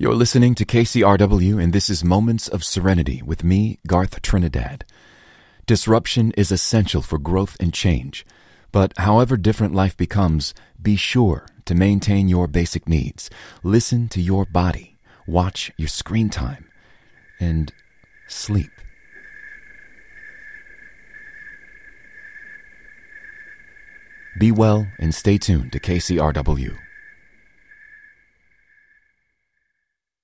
You're listening to KCRW, and this is Moments of Serenity with me, Garth Trinidad. Disruption is essential for growth and change, but however different life becomes, be sure to maintain your basic needs. Listen to your body, watch your screen time, and sleep. Be well and stay tuned to KCRW.